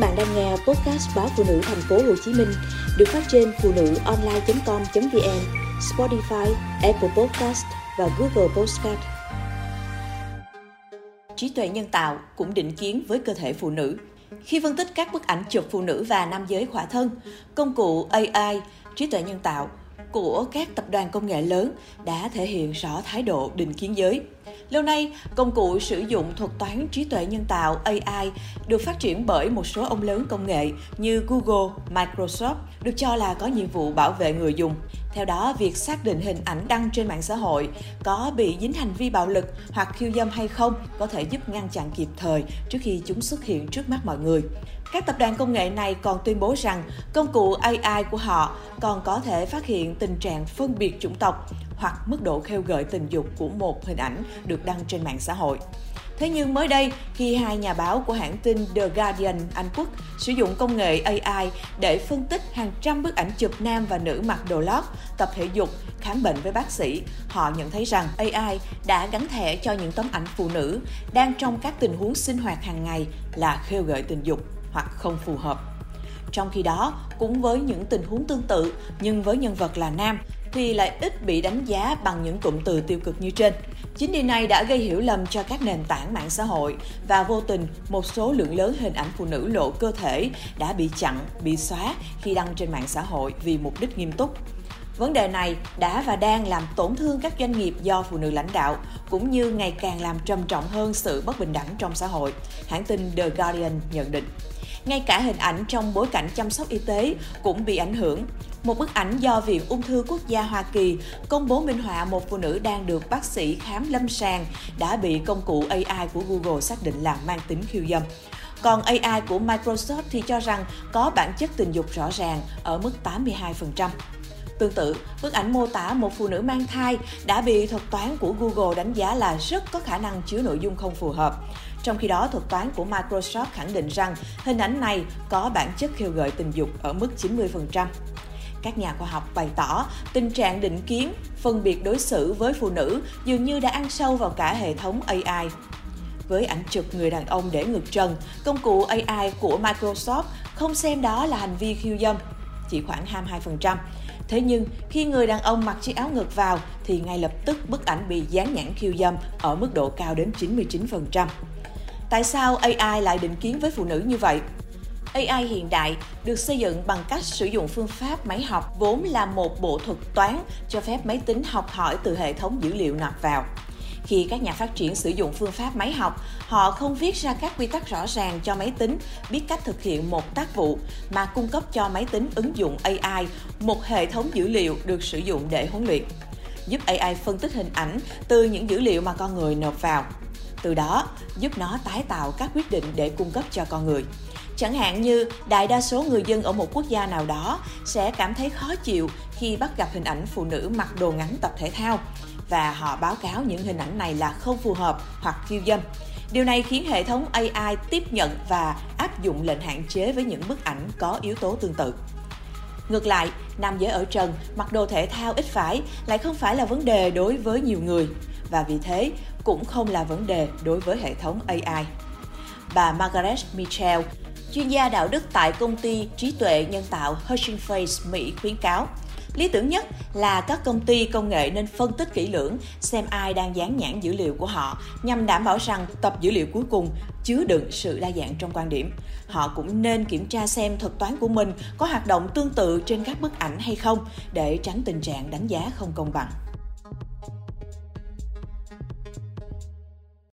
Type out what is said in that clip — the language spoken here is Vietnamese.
bạn đang nghe podcast báo phụ nữ thành phố Hồ Chí Minh được phát trên phụ nữ online.com.vn, Spotify, Apple Podcast và Google Podcast. Trí tuệ nhân tạo cũng định kiến với cơ thể phụ nữ. Khi phân tích các bức ảnh chụp phụ nữ và nam giới khỏa thân, công cụ AI, trí tuệ nhân tạo của các tập đoàn công nghệ lớn đã thể hiện rõ thái độ định kiến giới. Lâu nay, công cụ sử dụng thuật toán trí tuệ nhân tạo AI được phát triển bởi một số ông lớn công nghệ như Google, Microsoft được cho là có nhiệm vụ bảo vệ người dùng. Theo đó, việc xác định hình ảnh đăng trên mạng xã hội có bị dính hành vi bạo lực hoặc khiêu dâm hay không có thể giúp ngăn chặn kịp thời trước khi chúng xuất hiện trước mắt mọi người. Các tập đoàn công nghệ này còn tuyên bố rằng công cụ AI của họ còn có thể phát hiện tình trạng phân biệt chủng tộc hoặc mức độ khêu gợi tình dục của một hình ảnh được đăng trên mạng xã hội. Thế nhưng mới đây, khi hai nhà báo của hãng tin The Guardian Anh Quốc sử dụng công nghệ AI để phân tích hàng trăm bức ảnh chụp nam và nữ mặc đồ lót, tập thể dục, khám bệnh với bác sĩ, họ nhận thấy rằng AI đã gắn thẻ cho những tấm ảnh phụ nữ đang trong các tình huống sinh hoạt hàng ngày là khêu gợi tình dục hoặc không phù hợp. Trong khi đó, cũng với những tình huống tương tự nhưng với nhân vật là nam thì lại ít bị đánh giá bằng những cụm từ tiêu cực như trên. Chính điều này đã gây hiểu lầm cho các nền tảng mạng xã hội và vô tình một số lượng lớn hình ảnh phụ nữ lộ cơ thể đã bị chặn, bị xóa khi đăng trên mạng xã hội vì mục đích nghiêm túc. Vấn đề này đã và đang làm tổn thương các doanh nghiệp do phụ nữ lãnh đạo, cũng như ngày càng làm trầm trọng hơn sự bất bình đẳng trong xã hội, hãng tin The Guardian nhận định. Ngay cả hình ảnh trong bối cảnh chăm sóc y tế cũng bị ảnh hưởng. Một bức ảnh do Viện Ung thư Quốc gia Hoa Kỳ công bố minh họa một phụ nữ đang được bác sĩ khám lâm sàng đã bị công cụ AI của Google xác định là mang tính khiêu dâm. Còn AI của Microsoft thì cho rằng có bản chất tình dục rõ ràng ở mức 82%. Tương tự, bức ảnh mô tả một phụ nữ mang thai đã bị thuật toán của Google đánh giá là rất có khả năng chứa nội dung không phù hợp. Trong khi đó, thuật toán của Microsoft khẳng định rằng hình ảnh này có bản chất khiêu gợi tình dục ở mức 90%. Các nhà khoa học bày tỏ tình trạng định kiến, phân biệt đối xử với phụ nữ dường như đã ăn sâu vào cả hệ thống AI. Với ảnh chụp người đàn ông để ngược trần, công cụ AI của Microsoft không xem đó là hành vi khiêu dâm, chỉ khoảng 22%. Thế nhưng, khi người đàn ông mặc chiếc áo ngực vào thì ngay lập tức bức ảnh bị dán nhãn khiêu dâm ở mức độ cao đến 99%. Tại sao AI lại định kiến với phụ nữ như vậy? AI hiện đại được xây dựng bằng cách sử dụng phương pháp máy học vốn là một bộ thuật toán cho phép máy tính học hỏi từ hệ thống dữ liệu nạp vào. Khi các nhà phát triển sử dụng phương pháp máy học, họ không viết ra các quy tắc rõ ràng cho máy tính biết cách thực hiện một tác vụ mà cung cấp cho máy tính ứng dụng AI, một hệ thống dữ liệu được sử dụng để huấn luyện giúp AI phân tích hình ảnh từ những dữ liệu mà con người nộp vào. Từ đó, giúp nó tái tạo các quyết định để cung cấp cho con người. Chẳng hạn như đại đa số người dân ở một quốc gia nào đó sẽ cảm thấy khó chịu khi bắt gặp hình ảnh phụ nữ mặc đồ ngắn tập thể thao và họ báo cáo những hình ảnh này là không phù hợp hoặc khiêu dâm. Điều này khiến hệ thống AI tiếp nhận và áp dụng lệnh hạn chế với những bức ảnh có yếu tố tương tự. Ngược lại, nam giới ở trần mặc đồ thể thao ít phải lại không phải là vấn đề đối với nhiều người và vì thế cũng không là vấn đề đối với hệ thống AI. Bà Margaret Mitchell, chuyên gia đạo đức tại công ty trí tuệ nhân tạo Hugging Face Mỹ khuyến cáo, Lý tưởng nhất là các công ty công nghệ nên phân tích kỹ lưỡng xem ai đang dán nhãn dữ liệu của họ nhằm đảm bảo rằng tập dữ liệu cuối cùng chứa đựng sự đa dạng trong quan điểm. Họ cũng nên kiểm tra xem thuật toán của mình có hoạt động tương tự trên các bức ảnh hay không để tránh tình trạng đánh giá không công bằng.